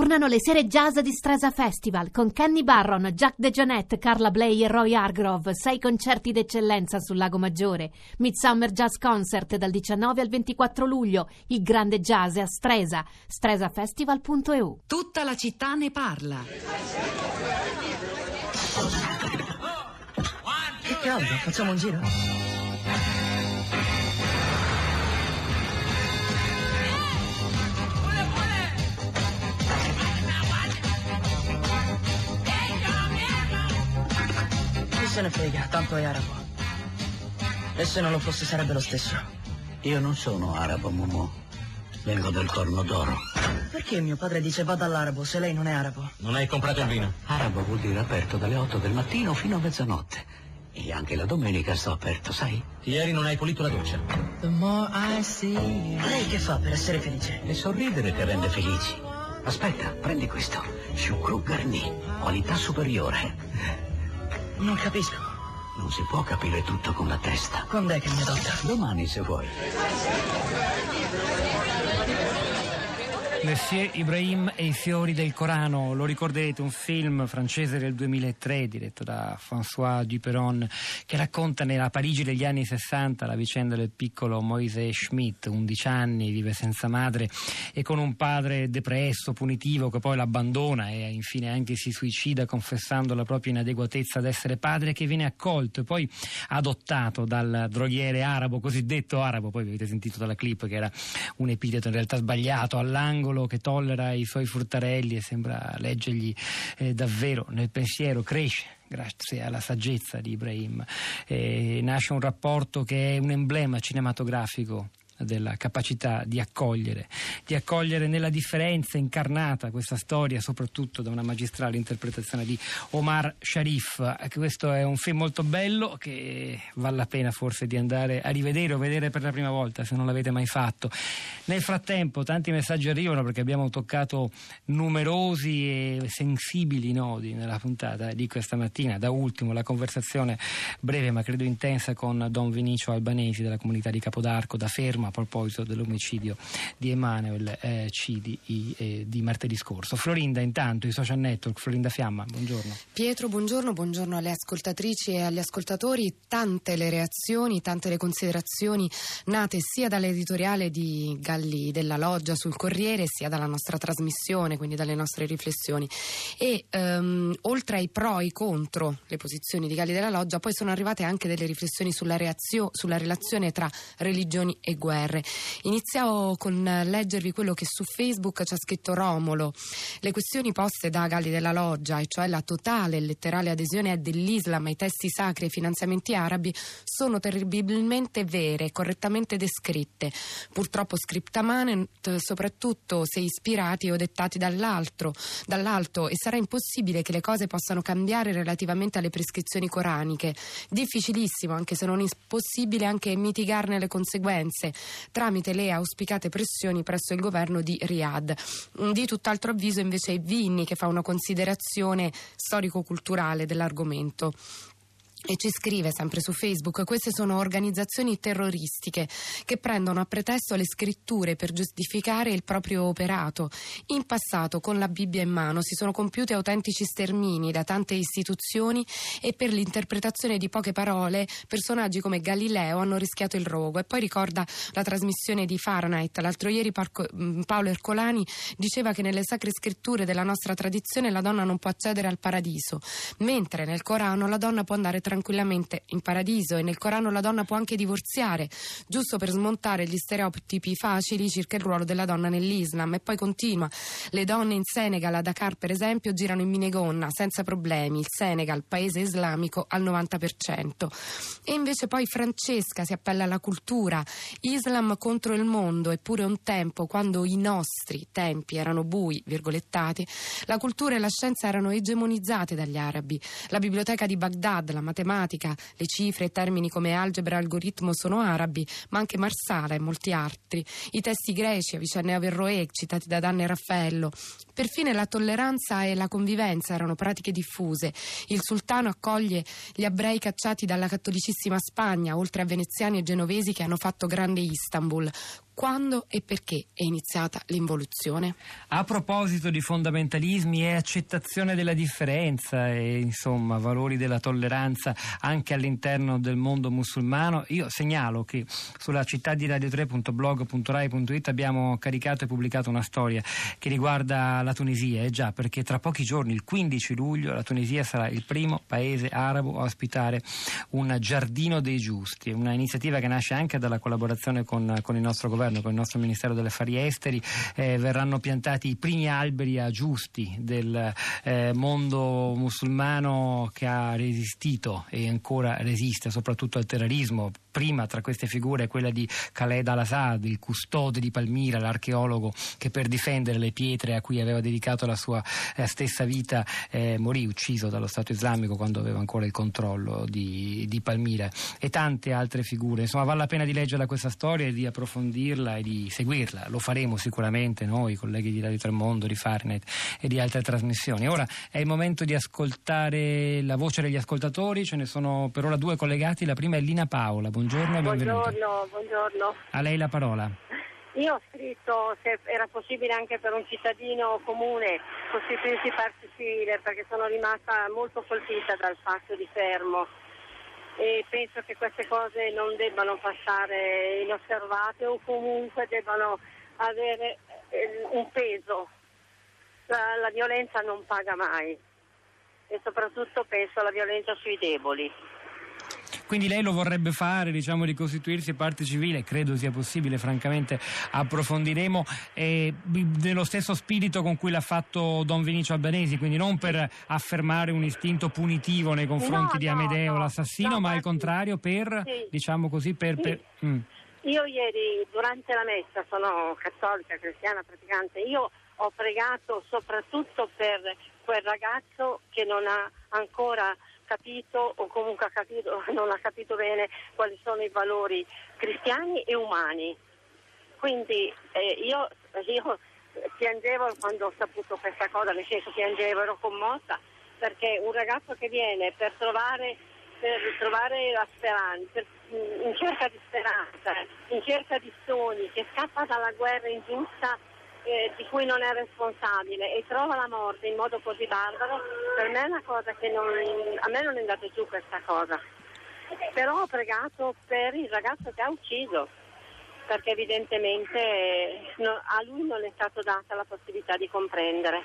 Tornano le sere jazz di Stresa Festival con Kenny Barron, Jack DeJohnette, Carla Bley e Roy Hargrove. Sei concerti d'eccellenza sul Lago Maggiore. Midsummer Jazz Concert dal 19 al 24 luglio. Il grande jazz a Stresa. stresafestival.eu. Tutta la città ne parla. Che caldo, facciamo un giro? Se ne frega, tanto è arabo. E se non lo fosse sarebbe lo stesso. Io non sono arabo, Momo. Vengo del Corno d'Oro. Perché mio padre dice vada all'arabo se lei non è arabo? Non hai comprato il vino? Arabo vuol dire aperto dalle 8 del mattino fino a mezzanotte. E anche la domenica sto aperto, sai? Ieri non hai pulito la doccia. Lei che fa per essere felice? E sorridere ti rende felici. Aspetta, prendi questo. Chucrut Garni, qualità superiore. Non capisco. Non si può capire tutto con la testa. Quando è che mi adotta? Domani se vuoi. Messier Ibrahim e i fiori del Corano, lo ricorderete, un film francese del 2003 diretto da François Duperon che racconta nella Parigi degli anni 60 la vicenda del piccolo Moise Schmidt, 11 anni, vive senza madre e con un padre depresso, punitivo che poi l'abbandona e infine anche si suicida confessando la propria inadeguatezza ad essere padre che viene accolto e poi adottato dal droghiere arabo, cosiddetto arabo, poi avete sentito dalla clip che era un epiteto in realtà sbagliato, all'angolo che tollera i suoi fruttarelli e sembra leggergli eh, davvero nel pensiero, cresce grazie alla saggezza di Ibrahim. Eh, nasce un rapporto che è un emblema cinematografico della capacità di accogliere, di accogliere nella differenza incarnata questa storia, soprattutto da una magistrale interpretazione di Omar Sharif. Questo è un film molto bello che vale la pena forse di andare a rivedere o vedere per la prima volta se non l'avete mai fatto. Nel frattempo tanti messaggi arrivano perché abbiamo toccato numerosi e sensibili nodi nella puntata di questa mattina. Da ultimo la conversazione breve ma credo intensa con Don Vinicio Albanesi della comunità di Capodarco da Ferma a proposito dell'omicidio di Emanuel eh, Cidi eh, di martedì scorso. Florinda, intanto, i social network, Florinda Fiamma, buongiorno. Pietro, buongiorno, buongiorno alle ascoltatrici e agli ascoltatori. Tante le reazioni, tante le considerazioni nate sia dall'editoriale di Galli della Loggia sul Corriere, sia dalla nostra trasmissione, quindi dalle nostre riflessioni. E um, oltre ai pro e contro le posizioni di Galli della Loggia, poi sono arrivate anche delle riflessioni sulla, reazio- sulla relazione tra religioni e guerra. Iniziamo con leggervi quello che su Facebook ci ha scritto Romolo. Le questioni poste da Galli della Loggia, e cioè la totale e letterale adesione dell'Islam ai testi sacri e ai finanziamenti arabi, sono terribilmente vere e correttamente descritte, purtroppo scriptamane, soprattutto se ispirati o dettati dall'altro, dall'alto, e sarà impossibile che le cose possano cambiare relativamente alle prescrizioni coraniche. Difficilissimo, anche se non impossibile, anche mitigarne le conseguenze tramite le auspicate pressioni presso il governo di Riyadh. Di tutt'altro avviso invece è Vinni che fa una considerazione storico-culturale dell'argomento. E ci scrive sempre su Facebook, queste sono organizzazioni terroristiche che prendono a pretesto le scritture per giustificare il proprio operato. In passato, con la Bibbia in mano, si sono compiuti autentici stermini da tante istituzioni e per l'interpretazione di poche parole personaggi come Galileo hanno rischiato il rogo. E poi ricorda la trasmissione di Fahrenheit. L'altro ieri Paolo Ercolani diceva che nelle sacre scritture della nostra tradizione la donna non può accedere al paradiso, mentre nel Corano la donna può andare tranquillamente in paradiso e nel Corano la donna può anche divorziare, giusto per smontare gli stereotipi facili circa il ruolo della donna nell'Islam. E poi continua: le donne in Senegal, a Dakar per esempio, girano in minigonna senza problemi. Il Senegal, paese islamico, al 90%. E invece poi Francesca si appella alla cultura, Islam contro il mondo, eppure un tempo quando i nostri tempi erano bui, virgolettati, la cultura e la scienza erano egemonizzate dagli arabi. La biblioteca di Baghdad, la matematica matematica, le cifre e termini come algebra e algoritmo sono arabi, ma anche Marsala e molti altri. I testi greci, Avicenna e Averroè, citati da Danne Raffaello. Perfine la tolleranza e la convivenza erano pratiche diffuse. Il sultano accoglie gli ebrei cacciati dalla cattolicissima Spagna, oltre a veneziani e genovesi che hanno fatto grande Istanbul. Quando e perché è iniziata l'involuzione? A proposito di fondamentalismi e accettazione della differenza e insomma valori della tolleranza anche all'interno del mondo musulmano, io segnalo che sulla città di radio3.blog.rai.it abbiamo caricato e pubblicato una storia che riguarda la Tunisia, eh già perché tra pochi giorni, il 15 luglio, la Tunisia sarà il primo paese arabo a ospitare un giardino dei giusti, una iniziativa che nasce anche dalla collaborazione con, con il nostro governo governo, con il nostro Ministero degli Affari Esteri, eh, verranno piantati i primi alberi a giusti del eh, mondo musulmano che ha resistito e ancora resiste soprattutto al terrorismo prima tra queste figure quella di Khaled al-Assad, il custode di Palmira, l'archeologo che per difendere le pietre a cui aveva dedicato la sua eh, stessa vita eh, morì ucciso dallo Stato islamico quando aveva ancora il controllo di, di, Palmira e tante altre figure. Insomma, vale la pena di leggerla questa storia e di approfondirla e di seguirla. Lo faremo sicuramente noi, colleghi di Radio Tremondo, di Farnet e di altre trasmissioni. Ora è il momento di ascoltare la voce degli ascoltatori, ce ne sono per ora due collegati. La prima è Lina Paola buongiorno e benvenuta. Buongiorno, buongiorno. A lei la parola. Io ho scritto se era possibile anche per un cittadino comune costituirsi parte civile perché sono rimasta molto colpita dal fatto di fermo e penso che queste cose non debbano passare inosservate o comunque debbano avere eh, un peso. La, la violenza non paga mai e soprattutto penso alla violenza sui deboli. Quindi lei lo vorrebbe fare, diciamo, di costituirsi parte civile, credo sia possibile, francamente approfondiremo, eh, nello stesso spirito con cui l'ha fatto Don Vinicio Albanesi, quindi non per affermare un istinto punitivo nei confronti no, di Amedeo, no, l'assassino, no, ma al contrario per, Sì. diciamo così, per... Sì. per mm. Io ieri durante la messa sono cattolica, cristiana, praticante, io ho pregato soprattutto per quel ragazzo che non ha ancora capito o comunque ha capito, non ha capito bene quali sono i valori cristiani e umani. Quindi eh, io, io piangevo quando ho saputo questa cosa, nel senso piangevo, ero commossa, perché un ragazzo che viene per trovare, per trovare la speranza, per- in cerca di speranza, in cerca di sogni, che scappa dalla guerra ingiusta eh, di cui non è responsabile e trova la morte in modo così barbaro, per me è una cosa che non, a me non è andata giù questa cosa. Però ho pregato per il ragazzo che ha ucciso, perché evidentemente eh, no- a lui non è stata data la possibilità di comprendere.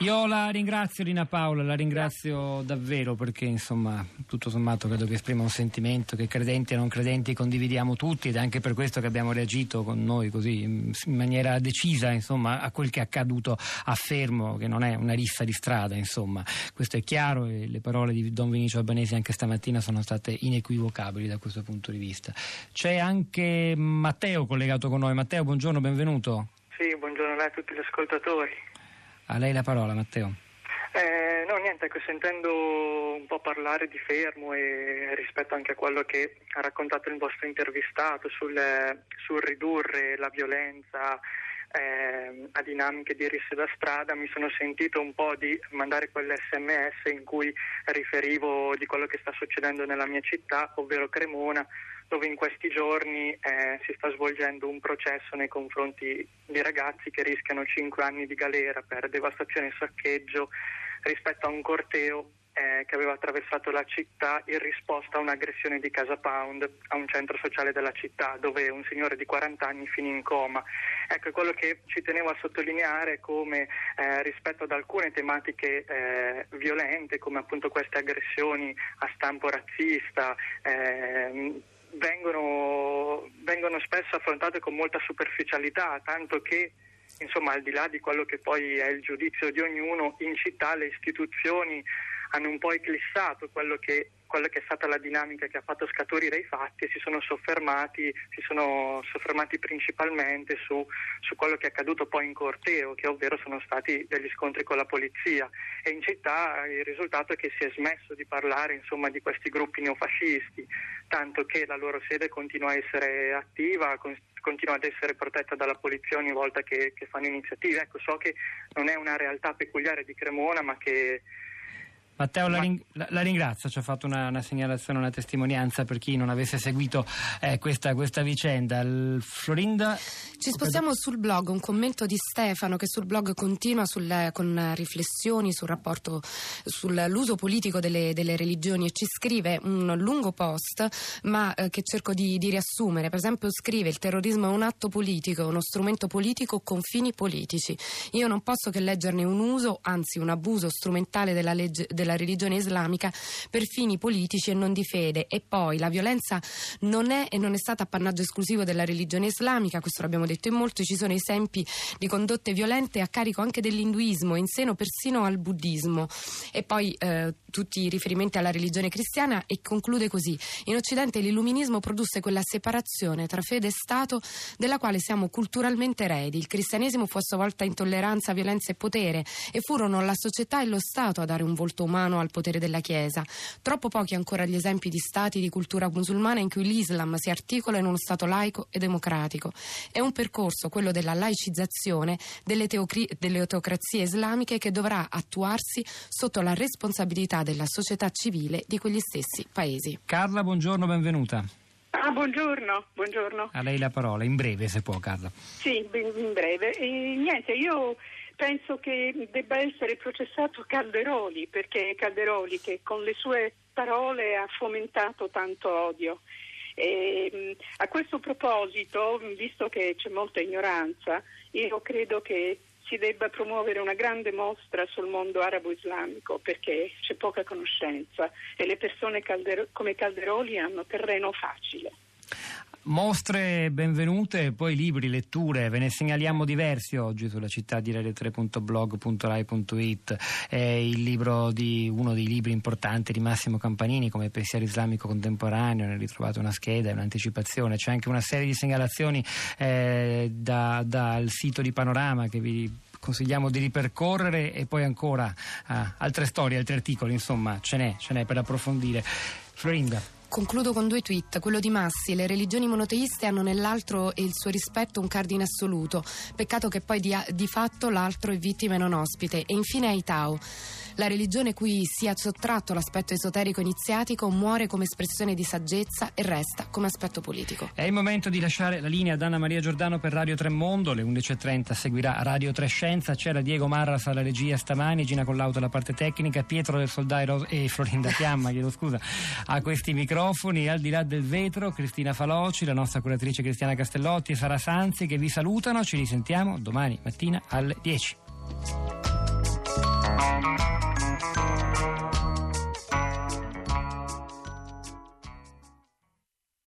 Io la ringrazio Lina Paola, la ringrazio davvero perché insomma tutto sommato credo che esprima un sentimento che credenti e non credenti condividiamo tutti ed è anche per questo che abbiamo reagito con noi così in maniera decisa insomma a quel che è accaduto a Fermo che non è una rissa di strada insomma questo è chiaro e le parole di Don Vinicio Albanesi anche stamattina sono state inequivocabili da questo punto di vista. C'è anche Matteo collegato con noi. Matteo buongiorno, benvenuto. Sì, buongiorno a lei a tutti gli ascoltatori. A lei la parola Matteo. Eh, no, niente, ecco, sentendo un po' parlare di Fermo e rispetto anche a quello che ha raccontato il vostro intervistato sul, sul ridurre la violenza eh, a dinamiche di risse da strada, mi sono sentito un po' di mandare quell'SMS in cui riferivo di quello che sta succedendo nella mia città, ovvero Cremona, dove in questi giorni eh, si sta svolgendo un processo nei confronti di ragazzi che rischiano 5 anni di galera per devastazione e saccheggio rispetto a un corteo eh, che aveva attraversato la città in risposta a un'aggressione di Casa Pound a un centro sociale della città dove un signore di 40 anni finì in coma. Ecco, quello che ci tenevo a sottolineare è come eh, rispetto ad alcune tematiche eh, violente come appunto queste aggressioni a stampo razzista ehm, vengono, vengono spesso affrontate con molta superficialità, tanto che insomma al di là di quello che poi è il giudizio di ognuno, in città le istituzioni hanno un po' eclissato quello che, quello che è stata la dinamica che ha fatto scaturire i fatti si sono soffermati, si sono soffermati principalmente su, su quello che è accaduto poi in corteo, che ovvero sono stati degli scontri con la polizia. E in città il risultato è che si è smesso di parlare insomma, di questi gruppi neofascisti, tanto che la loro sede continua a essere attiva, con- continua ad essere protetta dalla polizia ogni volta che, che fanno iniziative. Ecco, so che non è una realtà peculiare di Cremona, ma che Matteo la, ring- la, la ringrazio, ci ha fatto una, una, segnalazione, una testimonianza per chi non avesse seguito eh, questa, questa, vicenda. Il Florinda? Ci spostiamo sul blog, un commento di Stefano che sul blog continua sul, con riflessioni sul rapporto, sull'uso politico delle, delle, religioni e ci scrive un lungo post ma eh, che cerco di, di, riassumere. Per esempio scrive il terrorismo è un atto politico, uno strumento politico con fini politici. Io non posso che leggerne un uso, anzi un abuso strumentale della legge della religione islamica per fini politici e non di fede. E poi la violenza non è e non è stata appannaggio esclusivo della religione islamica, questo l'abbiamo detto in molti, ci sono esempi di condotte violente a carico anche dell'induismo, in seno persino al buddismo. E poi eh, tutti i riferimenti alla religione cristiana e conclude così. In Occidente l'illuminismo produsse quella separazione tra fede e Stato della quale siamo culturalmente eredi. Il cristianesimo fu a sua volta intolleranza, violenza e potere e furono la società e lo Stato a dare un volto umano umano al potere della Chiesa. Troppo pochi ancora gli esempi di stati di cultura musulmana in cui l'Islam si articola in uno Stato laico e democratico. È un percorso, quello della laicizzazione delle, teocri- delle teocrazie islamiche che dovrà attuarsi sotto la responsabilità della società civile di quegli stessi paesi. Carla, buongiorno, benvenuta. Ah, buongiorno, buongiorno. A lei la parola, in breve se può Carla. Sì, in breve. E, niente, io penso che debba essere processato Calderoli, perché è Calderoli che con le sue parole ha fomentato tanto odio. E, a questo proposito, visto che c'è molta ignoranza, io credo che si debba promuovere una grande mostra sul mondo arabo-islamico perché c'è poca conoscenza e le persone calder- come Calderoli hanno terreno facile. Mostre benvenute, poi libri, letture, ve ne segnaliamo diversi oggi sulla città di radio3.blog.rai.it. È il libro di uno dei libri importanti di Massimo Campanini come Pensiero islamico contemporaneo, ne ritrovate una scheda un'anticipazione. C'è anche una serie di segnalazioni eh, da, dal sito di Panorama che vi consigliamo di ripercorrere e poi ancora eh, altre storie, altri articoli, insomma ce n'è, ce n'è per approfondire. Florinda. Concludo con due tweet. Quello di Massi, le religioni monoteiste hanno nell'altro e il suo rispetto un cardine assoluto. Peccato che poi di, di fatto l'altro è vittima e non ospite. E infine Aitao. La religione cui sia sottratto l'aspetto esoterico iniziatico muore come espressione di saggezza e resta come aspetto politico. È il momento di lasciare la linea ad Anna Maria Giordano per Radio Tremondo. Alle 11.30 seguirà Radio Trescenza. C'era Diego Marras alla regia stamani, Gina Collauto alla parte tecnica, Pietro del Soldairo e Florinda Chiamma, chiedo scusa, a questi microfoni. Al di là del vetro, Cristina Faloci, la nostra curatrice Cristiana Castellotti e Sara Sanzi che vi salutano. Ci risentiamo domani mattina alle 10.